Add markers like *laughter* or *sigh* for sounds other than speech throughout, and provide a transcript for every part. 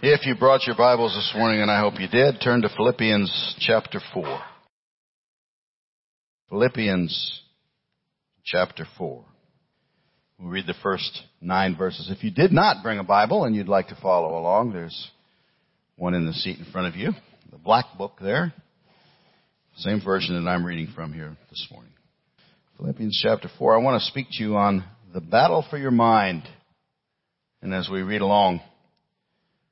If you brought your Bibles this morning, and I hope you did, turn to Philippians chapter 4. Philippians chapter 4. We'll read the first nine verses. If you did not bring a Bible and you'd like to follow along, there's one in the seat in front of you. The black book there. Same version that I'm reading from here this morning. Philippians chapter 4. I want to speak to you on the battle for your mind. And as we read along,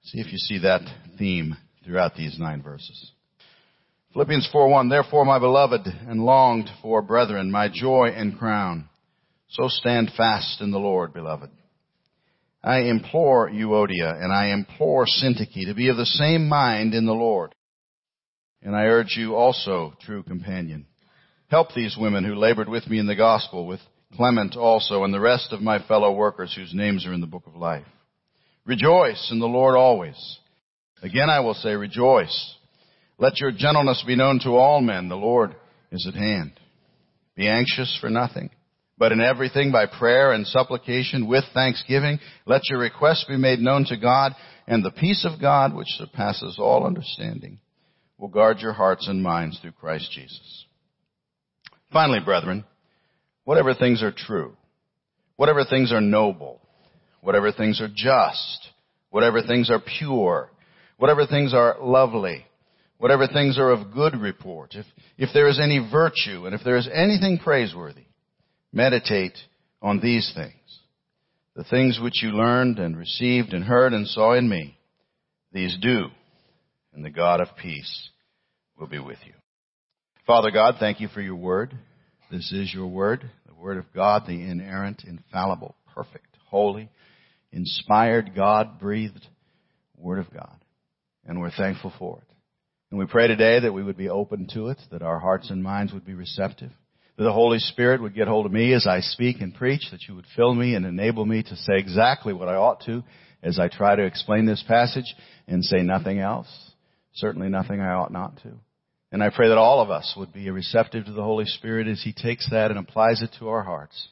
see if you see that theme throughout these nine verses. Philippians 4:1 Therefore my beloved and longed for brethren my joy and crown so stand fast in the Lord beloved. I implore Euodia and I implore Syntyche to be of the same mind in the Lord. And I urge you also true companion help these women who labored with me in the gospel with Clement also and the rest of my fellow workers whose names are in the book of life rejoice in the Lord always again I will say rejoice let your gentleness be known to all men. The Lord is at hand. Be anxious for nothing, but in everything by prayer and supplication with thanksgiving, let your requests be made known to God, and the peace of God, which surpasses all understanding, will guard your hearts and minds through Christ Jesus. Finally, brethren, whatever things are true, whatever things are noble, whatever things are just, whatever things are pure, whatever things are lovely, whatever things are of good report, if, if there is any virtue, and if there is anything praiseworthy, meditate on these things. The things which you learned and received and heard and saw in me, these do, and the God of peace will be with you. Father God, thank you for your word. This is your word, the word of God, the inerrant, infallible, perfect, holy, inspired, God breathed word of God. And we're thankful for it. And we pray today that we would be open to it, that our hearts and minds would be receptive, that the Holy Spirit would get hold of me as I speak and preach, that you would fill me and enable me to say exactly what I ought to as I try to explain this passage and say nothing else, certainly nothing I ought not to. And I pray that all of us would be receptive to the Holy Spirit as He takes that and applies it to our hearts.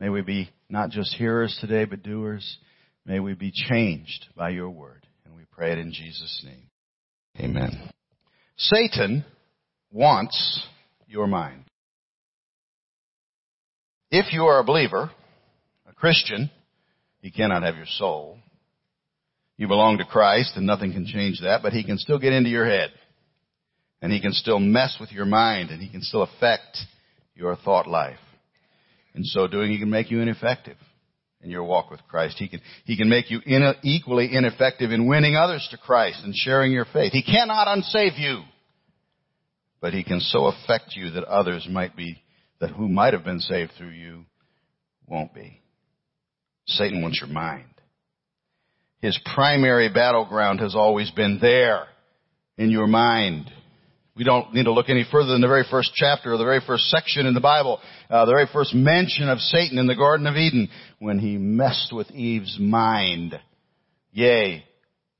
May we be not just hearers today, but doers. May we be changed by your word. And we pray it in Jesus' name. Amen. Satan wants your mind. If you are a believer, a Christian, he cannot have your soul. You belong to Christ and nothing can change that, but he can still get into your head. And he can still mess with your mind and he can still affect your thought life. In so doing, he can make you ineffective in your walk with Christ. He can, he can make you in, equally ineffective in winning others to Christ and sharing your faith. He cannot unsave you, but he can so affect you that others might be, that who might have been saved through you won't be. Satan wants your mind. His primary battleground has always been there in your mind. We don't need to look any further than the very first chapter or the very first section in the Bible, uh, the very first mention of Satan in the Garden of Eden when he messed with Eve's mind. Yea,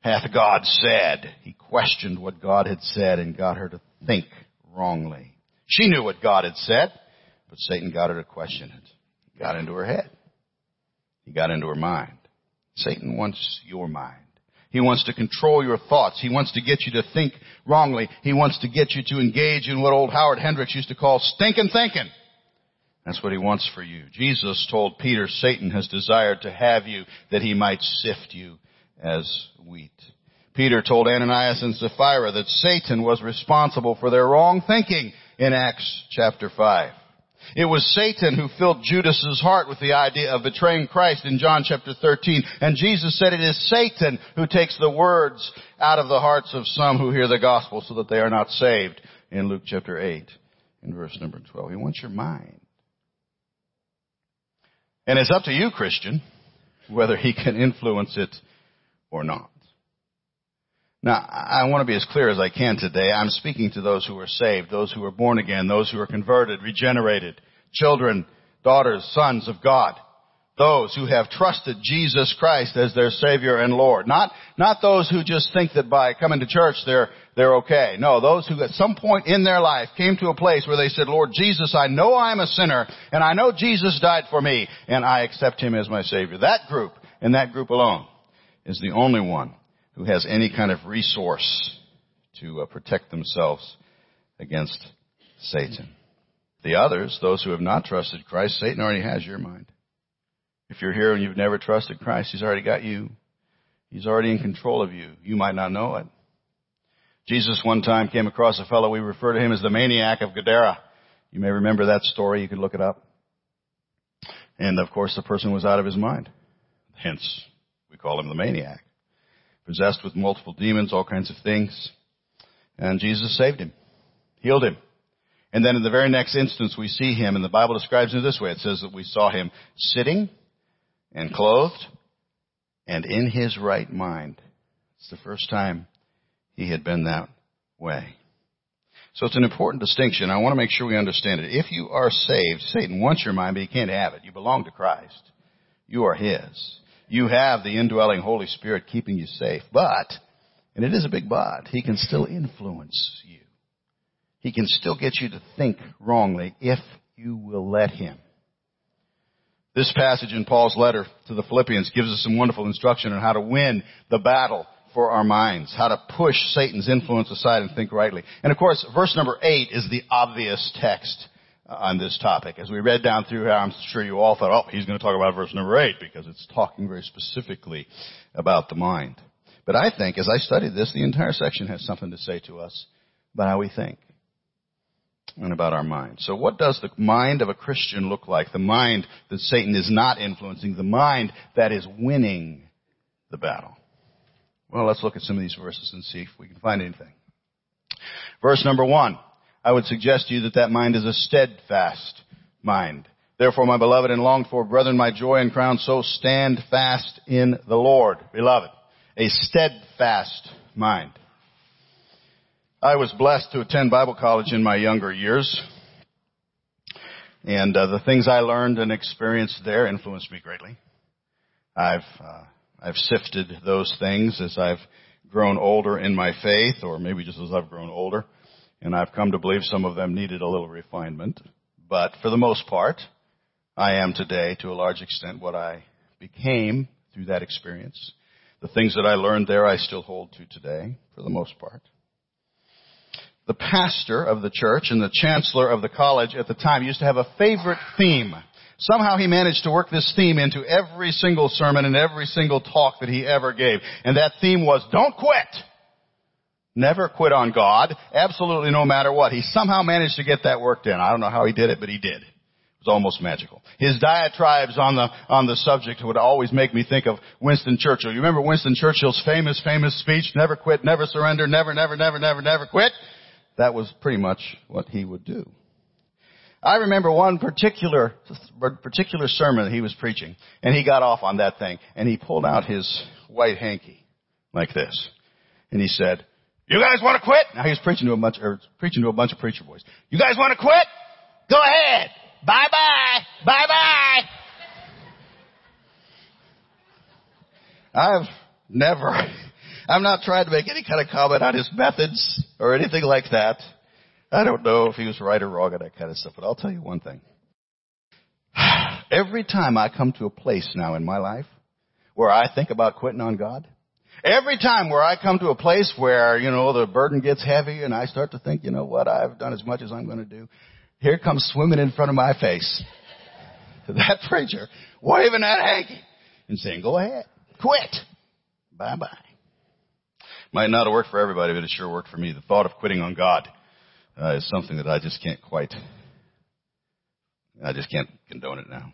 hath God said. He questioned what God had said and got her to think wrongly. She knew what God had said, but Satan got her to question it. He got into her head. He got into her mind. Satan wants your mind. He wants to control your thoughts. He wants to get you to think wrongly. He wants to get you to engage in what old Howard Hendricks used to call stinking thinking. That's what he wants for you. Jesus told Peter, Satan has desired to have you that he might sift you as wheat. Peter told Ananias and Sapphira that Satan was responsible for their wrong thinking in Acts chapter 5. It was Satan who filled Judas's heart with the idea of betraying Christ in John chapter 13. And Jesus said it is Satan who takes the words out of the hearts of some who hear the gospel so that they are not saved in Luke chapter 8 in verse number 12. He wants your mind. And it's up to you, Christian, whether he can influence it or not. Now, I want to be as clear as I can today. I'm speaking to those who are saved, those who are born again, those who are converted, regenerated, children, daughters, sons of God. Those who have trusted Jesus Christ as their Savior and Lord. Not, not those who just think that by coming to church they're, they're okay. No, those who at some point in their life came to a place where they said, Lord Jesus, I know I'm a sinner and I know Jesus died for me and I accept Him as my Savior. That group and that group alone is the only one who has any kind of resource to uh, protect themselves against Satan. The others, those who have not trusted Christ, Satan already has your mind. If you're here and you've never trusted Christ, he's already got you. He's already in control of you. You might not know it. Jesus one time came across a fellow, we refer to him as the maniac of Gadara. You may remember that story, you could look it up. And of course the person was out of his mind. Hence, we call him the maniac. Possessed with multiple demons, all kinds of things. And Jesus saved him. Healed him. And then in the very next instance we see him, and the Bible describes him this way. It says that we saw him sitting and clothed and in his right mind. It's the first time he had been that way. So it's an important distinction. I want to make sure we understand it. If you are saved, Satan wants your mind, but he can't have it. You belong to Christ. You are his. You have the indwelling Holy Spirit keeping you safe. But, and it is a big but, he can still influence you. He can still get you to think wrongly if you will let him. This passage in Paul's letter to the Philippians gives us some wonderful instruction on how to win the battle for our minds, how to push Satan's influence aside and think rightly. And of course, verse number eight is the obvious text on this topic. As we read down through here, I'm sure you all thought, oh, he's going to talk about verse number eight because it's talking very specifically about the mind. But I think as I studied this, the entire section has something to say to us about how we think and about our mind. So what does the mind of a Christian look like? The mind that Satan is not influencing, the mind that is winning the battle. Well, let's look at some of these verses and see if we can find anything. Verse number one. I would suggest to you that that mind is a steadfast mind. Therefore, my beloved and longed for brethren, my joy and crown, so stand fast in the Lord. Beloved, a steadfast mind. I was blessed to attend Bible college in my younger years. And uh, the things I learned and experienced there influenced me greatly. I've uh, I've sifted those things as I've grown older in my faith, or maybe just as I've grown older, and I've come to believe some of them needed a little refinement. But for the most part, I am today, to a large extent, what I became through that experience. The things that I learned there, I still hold to today, for the most part. The pastor of the church and the chancellor of the college at the time used to have a favorite theme Somehow he managed to work this theme into every single sermon and every single talk that he ever gave. And that theme was, don't quit! Never quit on God, absolutely no matter what. He somehow managed to get that worked in. I don't know how he did it, but he did. It was almost magical. His diatribes on the, on the subject would always make me think of Winston Churchill. You remember Winston Churchill's famous, famous speech, never quit, never surrender, never, never, never, never, never quit? That was pretty much what he would do. I remember one particular, particular sermon that he was preaching, and he got off on that thing, and he pulled out his white hanky, like this. And he said, you guys want to quit? Now he was preaching to a bunch, or preaching to a bunch of preacher boys. You guys want to quit? Go ahead. Bye bye. Bye bye. I've never, I've not tried to make any kind of comment on his methods or anything like that. I don't know if he was right or wrong on that kind of stuff, but I'll tell you one thing. *sighs* Every time I come to a place now in my life where I think about quitting on God, every time where I come to a place where, you know, the burden gets heavy and I start to think, you know what, I've done as much as I'm going to do, here comes swimming in front of my face that *laughs* preacher waving that hanky and saying, go ahead, quit, bye bye. Might not have worked for everybody, but it sure worked for me. The thought of quitting on God uh, is something that I just can't quite, I just can't condone it now.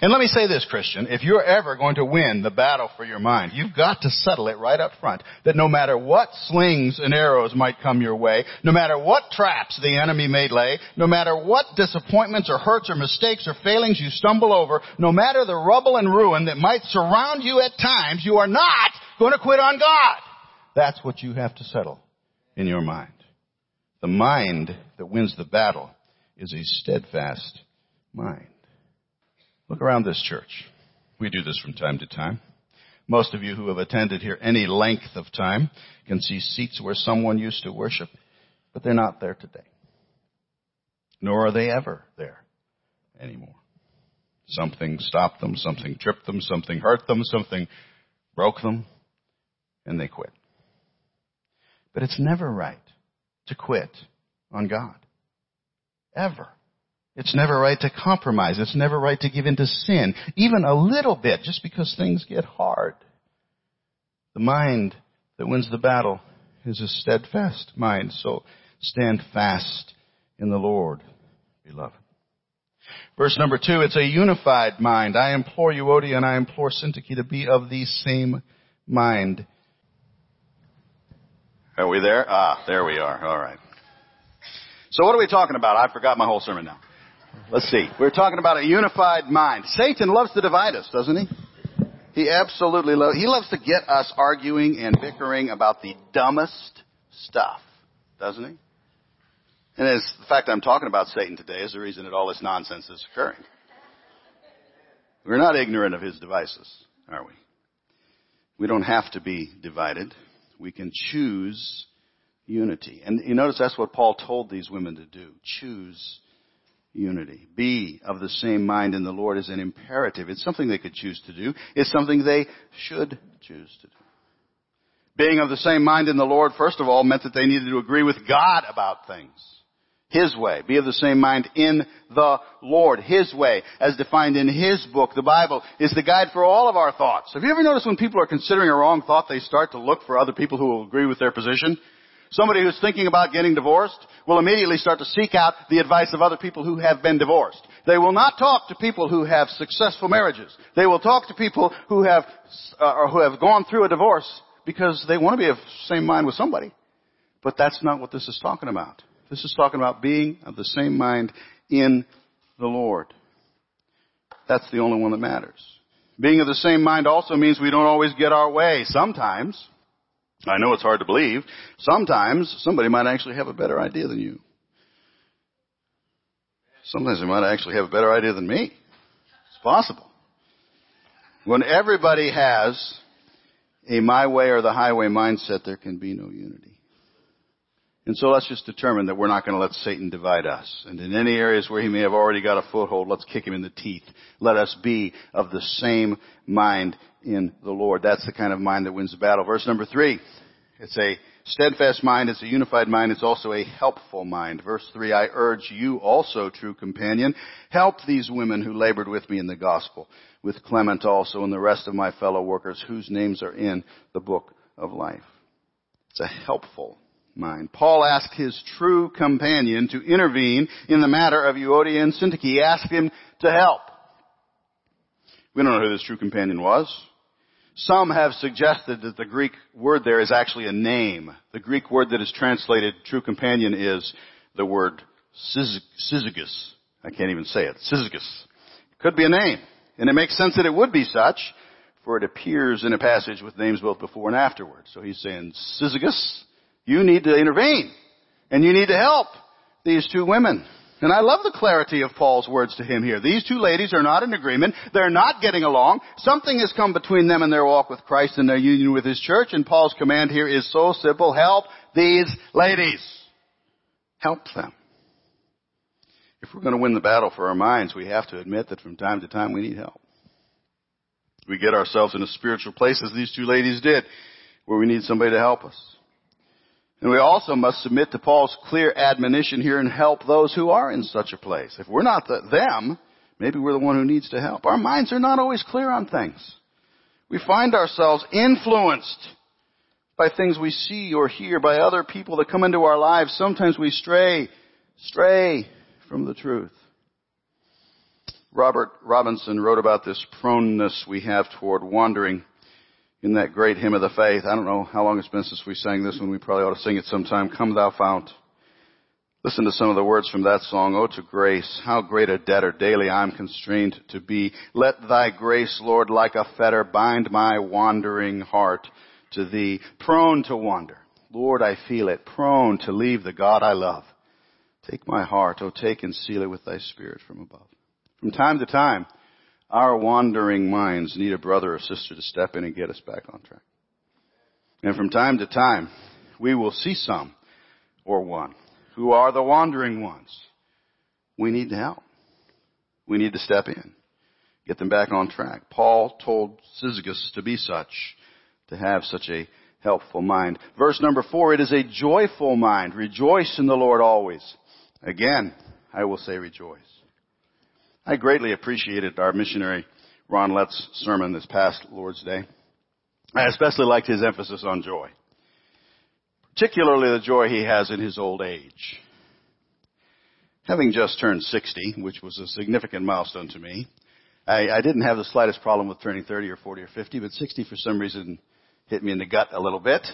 And let me say this, Christian, if you're ever going to win the battle for your mind, you've got to settle it right up front that no matter what slings and arrows might come your way, no matter what traps the enemy may lay, no matter what disappointments or hurts or mistakes or failings you stumble over, no matter the rubble and ruin that might surround you at times, you are not going to quit on God. That's what you have to settle in your mind. The mind that wins the battle is a steadfast mind. Look around this church. We do this from time to time. Most of you who have attended here any length of time can see seats where someone used to worship, but they're not there today. Nor are they ever there anymore. Something stopped them, something tripped them, something hurt them, something broke them, and they quit. But it's never right to quit on God. Ever. It's never right to compromise. It's never right to give in to sin, even a little bit, just because things get hard. The mind that wins the battle is a steadfast mind. So stand fast in the Lord, beloved. Verse number two, it's a unified mind. I implore you, Euodia and I implore Syntyche to be of the same mind. Are we there? Ah, there we are. All right. So what are we talking about? I forgot my whole sermon now. Let's see. We're talking about a unified mind. Satan loves to divide us, doesn't he? He absolutely loves, he loves to get us arguing and bickering about the dumbest stuff, doesn't he? And as the fact I'm talking about Satan today is the reason that all this nonsense is occurring. We're not ignorant of his devices, are we? We don't have to be divided. We can choose unity. And you notice that's what Paul told these women to do. Choose unity. Be of the same mind in the Lord is an imperative. It's something they could choose to do. It's something they should choose to do. Being of the same mind in the Lord, first of all, meant that they needed to agree with God about things. His way. Be of the same mind in the Lord. His way, as defined in His book, the Bible, is the guide for all of our thoughts. Have you ever noticed when people are considering a wrong thought, they start to look for other people who will agree with their position? Somebody who's thinking about getting divorced will immediately start to seek out the advice of other people who have been divorced. They will not talk to people who have successful marriages. They will talk to people who have, uh, or who have gone through a divorce because they want to be of same mind with somebody. But that's not what this is talking about. This is talking about being of the same mind in the Lord. That's the only one that matters. Being of the same mind also means we don't always get our way. Sometimes, I know it's hard to believe, sometimes somebody might actually have a better idea than you. Sometimes they might actually have a better idea than me. It's possible. When everybody has a my way or the highway mindset, there can be no unity. And so let's just determine that we're not going to let Satan divide us. And in any areas where he may have already got a foothold, let's kick him in the teeth. Let us be of the same mind in the Lord. That's the kind of mind that wins the battle. Verse number three. It's a steadfast mind. It's a unified mind. It's also a helpful mind. Verse three. I urge you also, true companion, help these women who labored with me in the gospel, with Clement also and the rest of my fellow workers whose names are in the book of life. It's a helpful mind. Paul asked his true companion to intervene in the matter of Euodia and Syntyche. He asked him to help. We don't know who this true companion was. Some have suggested that the Greek word there is actually a name. The Greek word that is translated true companion is the word syzygus. I can't even say it. Syzygus. Could be a name. And it makes sense that it would be such, for it appears in a passage with names both before and afterwards. So he's saying Syzygus, you need to intervene. And you need to help these two women. And I love the clarity of Paul's words to him here. These two ladies are not in agreement. They're not getting along. Something has come between them and their walk with Christ and their union with His church. And Paul's command here is so simple. Help these ladies. Help them. If we're going to win the battle for our minds, we have to admit that from time to time we need help. We get ourselves in a spiritual place as these two ladies did, where we need somebody to help us. And we also must submit to Paul's clear admonition here and help those who are in such a place. If we're not the, them, maybe we're the one who needs to help. Our minds are not always clear on things. We find ourselves influenced by things we see or hear, by other people that come into our lives. Sometimes we stray, stray from the truth. Robert Robinson wrote about this proneness we have toward wandering in that great hymn of the faith. I don't know how long it's been since we sang this one. We probably ought to sing it sometime. Come thou fount. Listen to some of the words from that song. Oh, to grace, how great a debtor daily I'm constrained to be. Let thy grace, Lord, like a fetter bind my wandering heart to thee. Prone to wander. Lord, I feel it. Prone to leave the God I love. Take my heart, oh, take and seal it with thy spirit from above. From time to time, our wandering minds need a brother or sister to step in and get us back on track. And from time to time, we will see some or one who are the wandering ones. We need to help. We need to step in, get them back on track. Paul told Syzygus to be such, to have such a helpful mind. Verse number four, it is a joyful mind. Rejoice in the Lord always. Again, I will say rejoice. I greatly appreciated our missionary Ron Lett's sermon this past Lord's Day. I especially liked his emphasis on joy. Particularly the joy he has in his old age. Having just turned 60, which was a significant milestone to me, I, I didn't have the slightest problem with turning 30 or 40 or 50, but 60 for some reason hit me in the gut a little bit.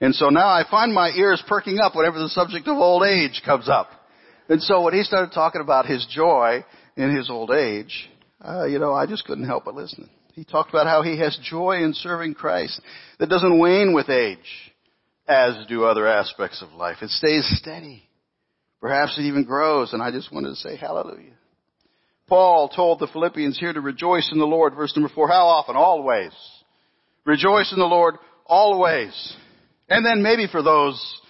And so now I find my ears perking up whenever the subject of old age comes up. And so when he started talking about his joy in his old age, uh, you know, I just couldn't help but listen. He talked about how he has joy in serving Christ that doesn't wane with age, as do other aspects of life. It stays steady. Perhaps it even grows, and I just wanted to say hallelujah. Paul told the Philippians here to rejoice in the Lord, verse number four. How often? Always. Rejoice in the Lord always. And then maybe for those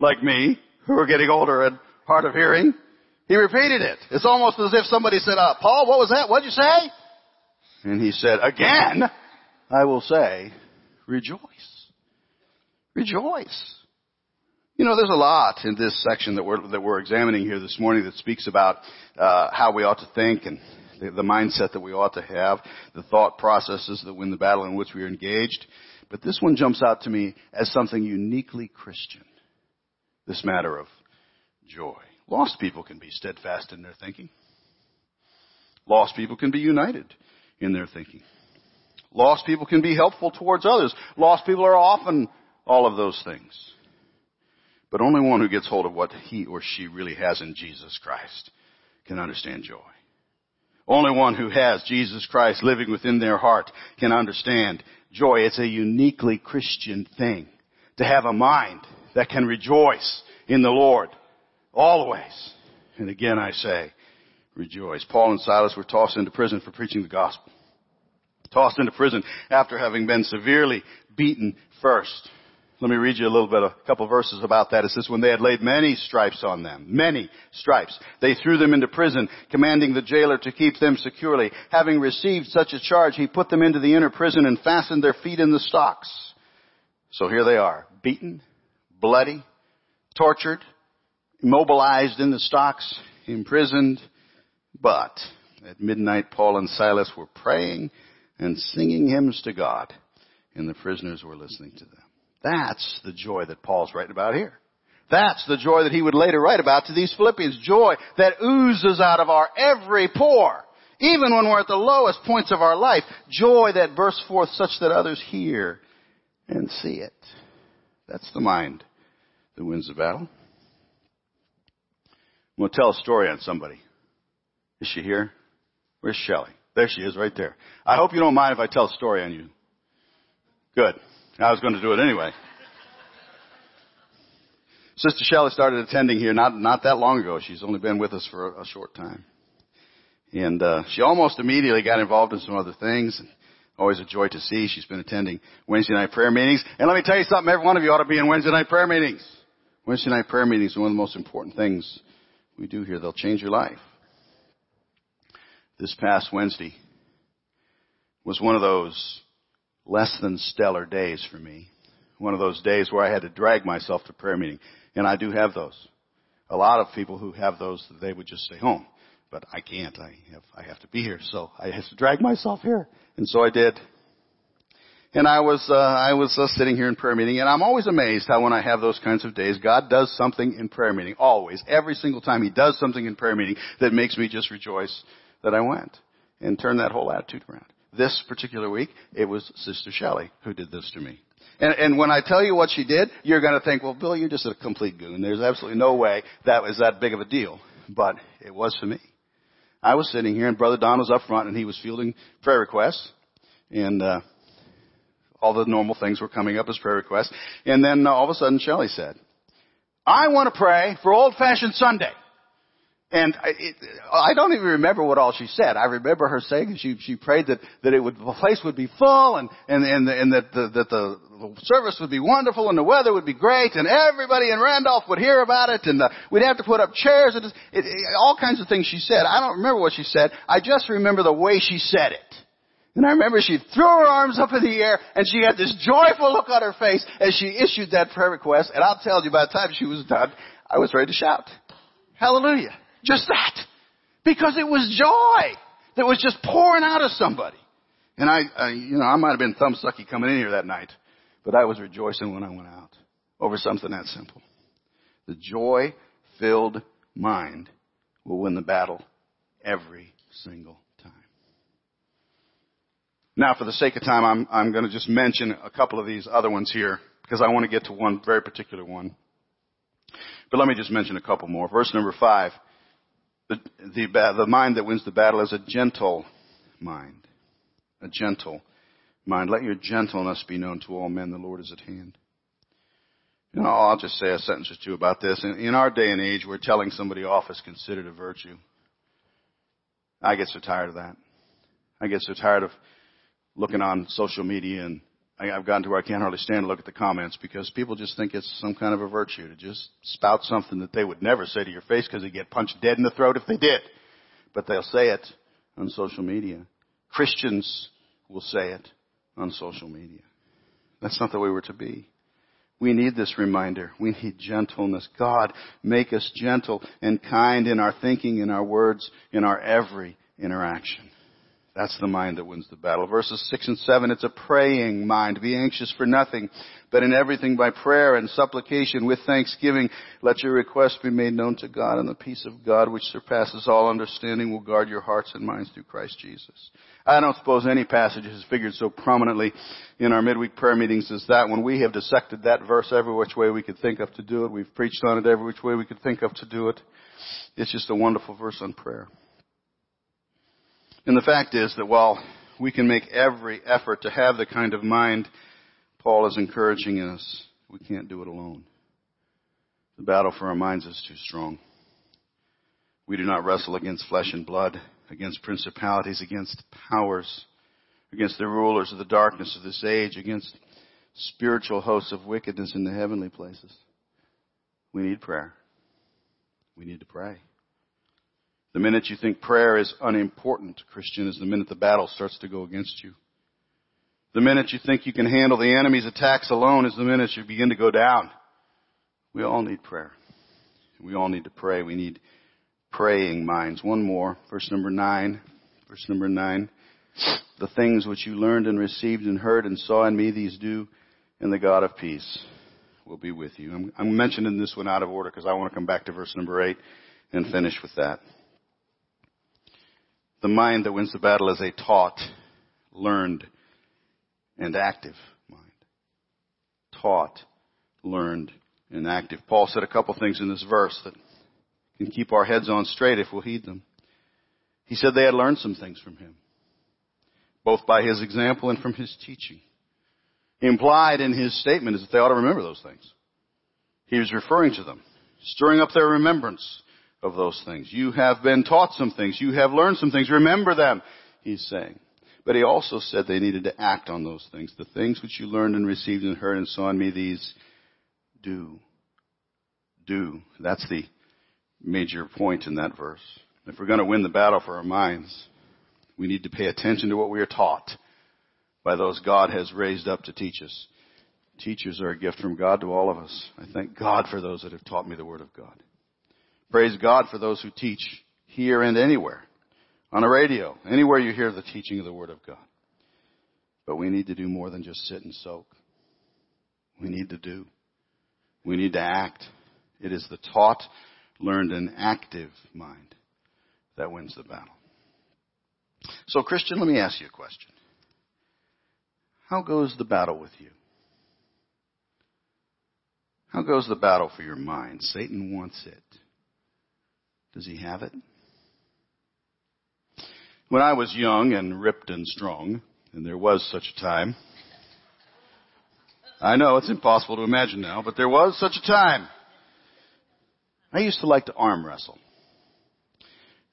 like me who are getting older and hard of hearing, he repeated it. It's almost as if somebody said, uh, Paul, what was that? What'd you say? And he said, again, I will say, rejoice. Rejoice. You know, there's a lot in this section that we're, that we're examining here this morning that speaks about uh, how we ought to think and the, the mindset that we ought to have, the thought processes that win the battle in which we are engaged. But this one jumps out to me as something uniquely Christian. This matter of joy. Lost people can be steadfast in their thinking. Lost people can be united in their thinking. Lost people can be helpful towards others. Lost people are often all of those things. But only one who gets hold of what he or she really has in Jesus Christ can understand joy. Only one who has Jesus Christ living within their heart can understand joy. It's a uniquely Christian thing to have a mind that can rejoice in the Lord always. And again I say, rejoice. Paul and Silas were tossed into prison for preaching the gospel. Tossed into prison after having been severely beaten first. Let me read you a little bit, a couple verses about that. It says, when they had laid many stripes on them, many stripes, they threw them into prison, commanding the jailer to keep them securely. Having received such a charge, he put them into the inner prison and fastened their feet in the stocks. So here they are, beaten, bloody, tortured, immobilized in the stocks, imprisoned. But at midnight, Paul and Silas were praying and singing hymns to God, and the prisoners were listening to them. That's the joy that Paul's writing about here. That's the joy that he would later write about to these Philippians. Joy that oozes out of our every pore. Even when we're at the lowest points of our life. Joy that bursts forth such that others hear and see it. That's the mind that wins the battle. Going to tell a story on somebody. Is she here? Where's Shelley? There she is, right there. I hope you don't mind if I tell a story on you. Good. I was going to do it anyway. Sister Shelley started attending here not not that long ago. She's only been with us for a, a short time, and uh, she almost immediately got involved in some other things. Always a joy to see. She's been attending Wednesday night prayer meetings, and let me tell you something. Every one of you ought to be in Wednesday night prayer meetings. Wednesday night prayer meetings are one of the most important things we do here. They'll change your life. This past Wednesday was one of those less than stellar days for me. One of those days where I had to drag myself to prayer meeting. And I do have those. A lot of people who have those, they would just stay home. But I can't. I have, I have to be here. So I have to drag myself here. And so I did. And I was, uh, I was uh, sitting here in prayer meeting, and I'm always amazed how when I have those kinds of days, God does something in prayer meeting. Always. Every single time He does something in prayer meeting that makes me just rejoice that I went. And turn that whole attitude around. This particular week, it was Sister Shelley who did this to me. And, and when I tell you what she did, you're going to think, well, Bill, you're just a complete goon. There's absolutely no way that was that big of a deal. But it was for me. I was sitting here, and Brother Don was up front, and he was fielding prayer requests. And uh, all the normal things were coming up as prayer requests. And then uh, all of a sudden, Shelley said, I want to pray for Old Fashioned Sunday. And I, it, I don't even remember what all she said. I remember her saying she she prayed that that it would the place would be full and and and, and that the, that the, the service would be wonderful and the weather would be great and everybody in Randolph would hear about it and uh, we'd have to put up chairs and it, it, all kinds of things she said. I don't remember what she said. I just remember the way she said it. And I remember she threw her arms up in the air and she had this joyful look on her face as she issued that prayer request. And I'll tell you, by the time she was done, I was ready to shout. Hallelujah. Just that. Because it was joy that was just pouring out of somebody. And I, I you know, I might have been thumbsucky coming in here that night, but I was rejoicing when I went out over something that simple. The joy filled mind will win the battle every single. Now, for the sake of time, I'm, I'm going to just mention a couple of these other ones here because I want to get to one very particular one. But let me just mention a couple more. Verse number five. The, the, the mind that wins the battle is a gentle mind. A gentle mind. Let your gentleness be known to all men. The Lord is at hand. You know, I'll just say a sentence or two about this. In, in our day and age, where telling somebody off is considered a virtue. I get so tired of that. I get so tired of looking on social media and I, I've gotten to where I can't hardly stand to look at the comments because people just think it's some kind of a virtue to just spout something that they would never say to your face because they get punched dead in the throat if they did. But they'll say it on social media. Christians will say it on social media. That's not the way we're to be. We need this reminder. We need gentleness. God, make us gentle and kind in our thinking, in our words, in our every interaction. That's the mind that wins the battle. Verses 6 and 7, it's a praying mind. Be anxious for nothing, but in everything by prayer and supplication with thanksgiving, let your requests be made known to God, and the peace of God, which surpasses all understanding, will guard your hearts and minds through Christ Jesus. I don't suppose any passage has figured so prominently in our midweek prayer meetings as that one. We have dissected that verse every which way we could think of to do it. We've preached on it every which way we could think of to do it. It's just a wonderful verse on prayer. And the fact is that while we can make every effort to have the kind of mind Paul is encouraging us, we can't do it alone. The battle for our minds is too strong. We do not wrestle against flesh and blood, against principalities, against powers, against the rulers of the darkness of this age, against spiritual hosts of wickedness in the heavenly places. We need prayer. We need to pray. The minute you think prayer is unimportant, Christian, is the minute the battle starts to go against you. The minute you think you can handle the enemy's attacks alone is the minute you begin to go down. We all need prayer. We all need to pray. We need praying minds. One more. Verse number nine. Verse number nine. The things which you learned and received and heard and saw in me, these do, and the God of peace will be with you. I'm, I'm mentioning this one out of order because I want to come back to verse number eight and finish with that. The mind that wins the battle is a taught, learned, and active mind. Taught, learned, and active. Paul said a couple things in this verse that can keep our heads on straight if we'll heed them. He said they had learned some things from him, both by his example and from his teaching. Implied in his statement is that they ought to remember those things. He was referring to them, stirring up their remembrance of those things. You have been taught some things. You have learned some things. Remember them, he's saying. But he also said they needed to act on those things. The things which you learned and received and heard and saw in me, these do. Do. That's the major point in that verse. If we're going to win the battle for our minds, we need to pay attention to what we are taught by those God has raised up to teach us. Teachers are a gift from God to all of us. I thank God for those that have taught me the Word of God. Praise God for those who teach here and anywhere. On a radio, anywhere you hear the teaching of the Word of God. But we need to do more than just sit and soak. We need to do. We need to act. It is the taught, learned, and active mind that wins the battle. So, Christian, let me ask you a question. How goes the battle with you? How goes the battle for your mind? Satan wants it. Does he have it? When I was young and ripped and strong, and there was such a time, I know it's impossible to imagine now, but there was such a time. I used to like to arm wrestle.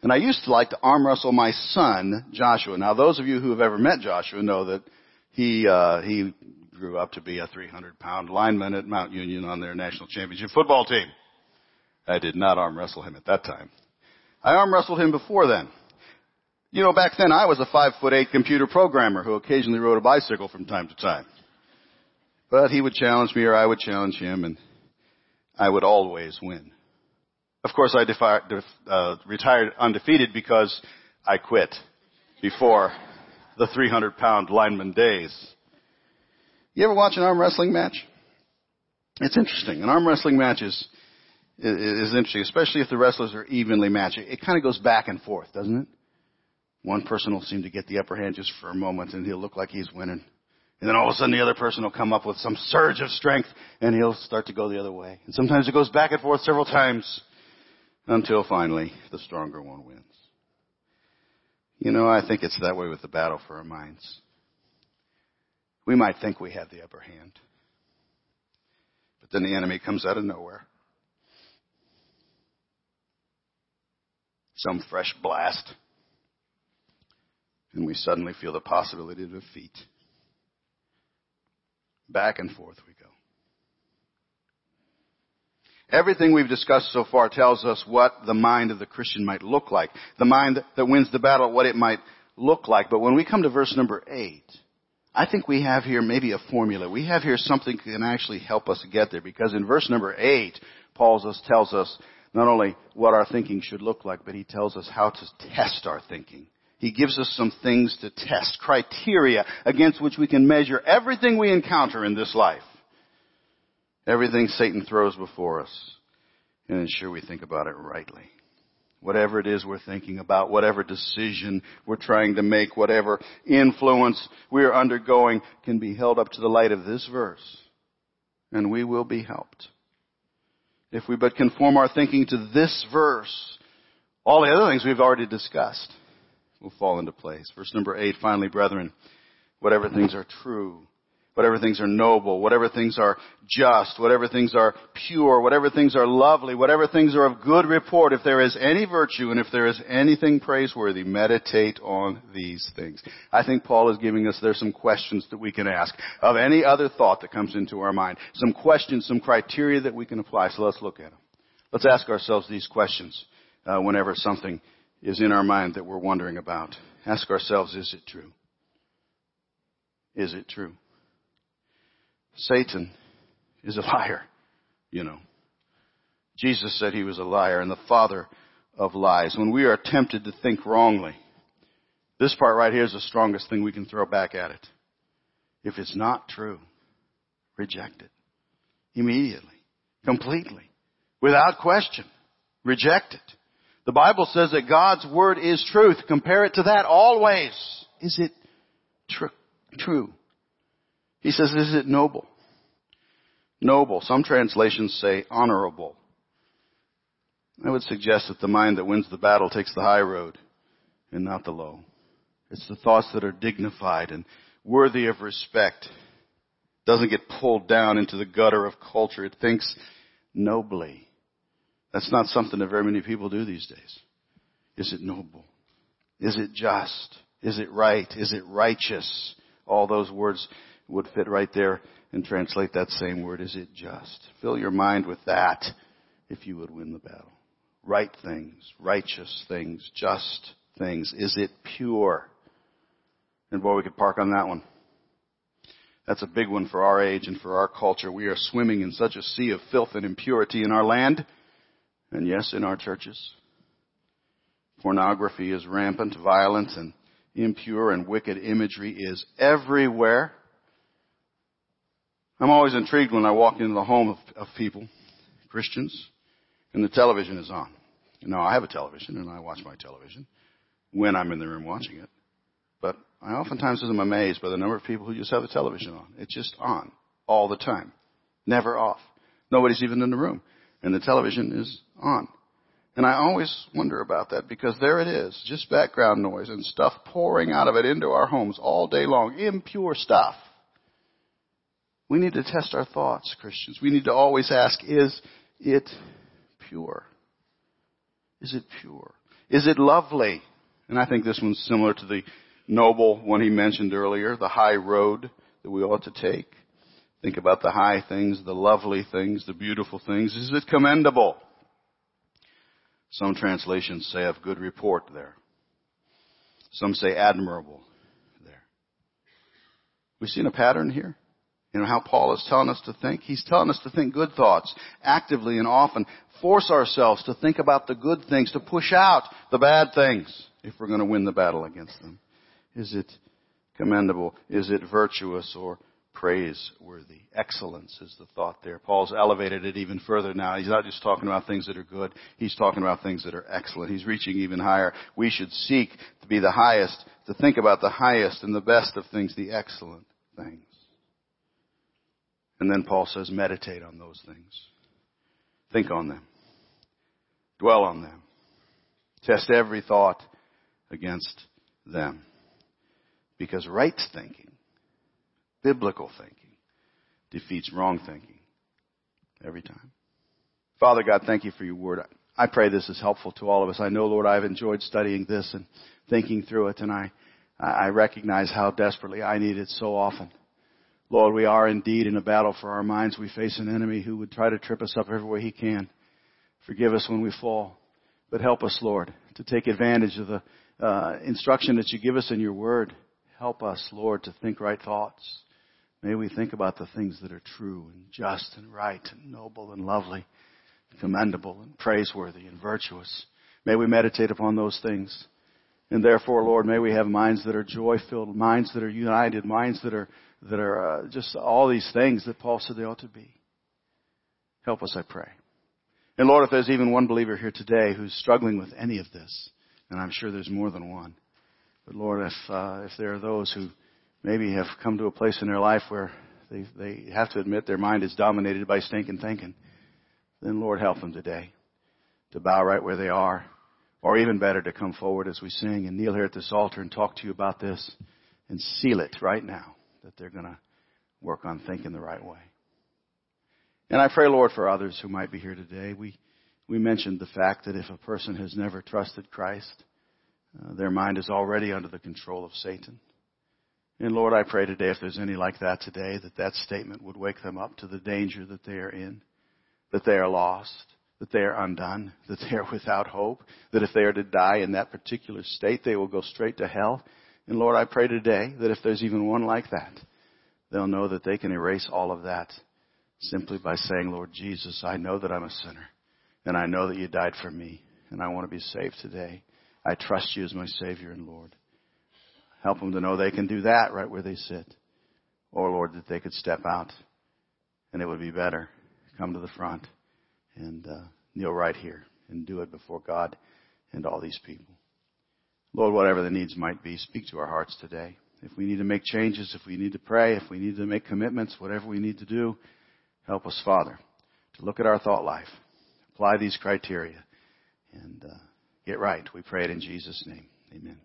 And I used to like to arm wrestle my son, Joshua. Now, those of you who have ever met Joshua know that he, uh, he grew up to be a 300 pound lineman at Mount Union on their national championship football team. I did not arm wrestle him at that time. I arm wrestled him before then. You know, back then I was a five foot eight computer programmer who occasionally rode a bicycle from time to time. But he would challenge me or I would challenge him and I would always win. Of course I defi- def- uh, retired undefeated because I quit before the 300 pound lineman days. You ever watch an arm wrestling match? It's interesting. An arm wrestling match is, is interesting, especially if the wrestlers are evenly matched. It kind of goes back and forth, doesn't it? One person will seem to get the upper hand just for a moment and he'll look like he's winning. And then all of a sudden the other person will come up with some surge of strength and he'll start to go the other way. And sometimes it goes back and forth several times until finally the stronger one wins. You know, I think it's that way with the battle for our minds. We might think we have the upper hand. But then the enemy comes out of nowhere. Some fresh blast and we suddenly feel the possibility of defeat. Back and forth we go. Everything we've discussed so far tells us what the mind of the Christian might look like. The mind that wins the battle, what it might look like. But when we come to verse number eight, I think we have here maybe a formula. We have here something that can actually help us get there because in verse number eight, Paul tells us not only what our thinking should look like, but he tells us how to test our thinking. He gives us some things to test, criteria against which we can measure everything we encounter in this life. Everything Satan throws before us and ensure we think about it rightly. Whatever it is we're thinking about, whatever decision we're trying to make, whatever influence we're undergoing can be held up to the light of this verse and we will be helped. If we but conform our thinking to this verse, all the other things we've already discussed will fall into place. Verse number eight, finally, brethren, whatever things are true, whatever things are noble, whatever things are just, whatever things are pure, whatever things are lovely, whatever things are of good report, if there is any virtue and if there is anything praiseworthy, meditate on these things. I think Paul is giving us there some questions that we can ask of any other thought that comes into our mind. Some questions, some criteria that we can apply. So let's look at them. Let's ask ourselves these questions uh, whenever something is in our mind that we're wondering about. Ask ourselves, is it true? Is it true? Satan is a *laughs* liar, you know. Jesus said he was a liar and the father of lies. When we are tempted to think wrongly, this part right here is the strongest thing we can throw back at it. If it's not true, reject it. Immediately. Completely. Without question. Reject it. The Bible says that God's Word is truth. Compare it to that always. Is it tr- true? He says, is it noble? Noble. Some translations say honorable. I would suggest that the mind that wins the battle takes the high road and not the low. It's the thoughts that are dignified and worthy of respect. Doesn't get pulled down into the gutter of culture. It thinks nobly. That's not something that very many people do these days. Is it noble? Is it just? Is it right? Is it righteous? All those words would fit right there and translate that same word. Is it just? Fill your mind with that if you would win the battle. Right things, righteous things, just things. Is it pure? And boy, we could park on that one. That's a big one for our age and for our culture. We are swimming in such a sea of filth and impurity in our land and yes, in our churches, pornography is rampant, violence and impure and wicked imagery is everywhere. I'm always intrigued when I walk into the home of, of people, Christians, and the television is on. You I have a television and I watch my television when I'm in the room watching it. But I oftentimes am amazed by the number of people who just have the television on. It's just on all the time. Never off. Nobody's even in the room and the television is on. And I always wonder about that because there it is, just background noise and stuff pouring out of it into our homes all day long, impure stuff. We need to test our thoughts, Christians. We need to always ask, is it pure? Is it pure? Is it lovely? And I think this one's similar to the noble one he mentioned earlier, the high road that we ought to take. Think about the high things, the lovely things, the beautiful things. Is it commendable? Some translations say of good report there. Some say admirable there. We seen a pattern here? You know how Paul is telling us to think? He's telling us to think good thoughts, actively and often. Force ourselves to think about the good things, to push out the bad things if we're going to win the battle against them. Is it commendable? Is it virtuous or praiseworthy? Excellence is the thought there. Paul's elevated it even further now. He's not just talking about things that are good. He's talking about things that are excellent. He's reaching even higher. We should seek to be the highest, to think about the highest and the best of things, the excellent things. And then Paul says, meditate on those things. Think on them. Dwell on them. Test every thought against them. Because right thinking, biblical thinking, defeats wrong thinking every time. Father God, thank you for your word. I pray this is helpful to all of us. I know, Lord, I've enjoyed studying this and thinking through it, and I, I recognize how desperately I need it so often. Lord, we are indeed in a battle for our minds. We face an enemy who would try to trip us up every way he can. Forgive us when we fall. But help us, Lord, to take advantage of the uh, instruction that you give us in your word. Help us, Lord, to think right thoughts. May we think about the things that are true and just and right and noble and lovely, commendable and praiseworthy and virtuous. May we meditate upon those things. And therefore, Lord, may we have minds that are joy filled, minds that are united, minds that are that are uh, just all these things that Paul said they ought to be. Help us, I pray. And Lord, if there's even one believer here today who's struggling with any of this, and I'm sure there's more than one, but Lord, if uh, if there are those who maybe have come to a place in their life where they they have to admit their mind is dominated by stinking thinking, then Lord, help them today to bow right where they are, or even better, to come forward as we sing and kneel here at this altar and talk to you about this and seal it right now that they're going to work on thinking the right way. And I pray, Lord, for others who might be here today. We, we mentioned the fact that if a person has never trusted Christ, uh, their mind is already under the control of Satan. And Lord, I pray today if there's any like that today, that that statement would wake them up to the danger that they are in, that they are lost, that they are undone, that they are *laughs* without hope, that if they are to die in that particular state, they will go straight to hell, and Lord, I pray today that if there's even one like that, they'll know that they can erase all of that simply by saying, Lord Jesus, I know that I'm a sinner and I know that you died for me and I want to be saved today. I trust you as my Savior and Lord. Help them to know they can do that right where they sit. Or Lord, that they could step out and it would be better. Come to the front and uh, kneel right here and do it before God and all these people. Lord, whatever the needs might be, speak to our hearts today. If we need to make changes, if we need to pray, if we need to make commitments, whatever we need to do, help us, Father, to look at our thought life, apply these criteria, and uh, get right. We pray it in Jesus' name. Amen.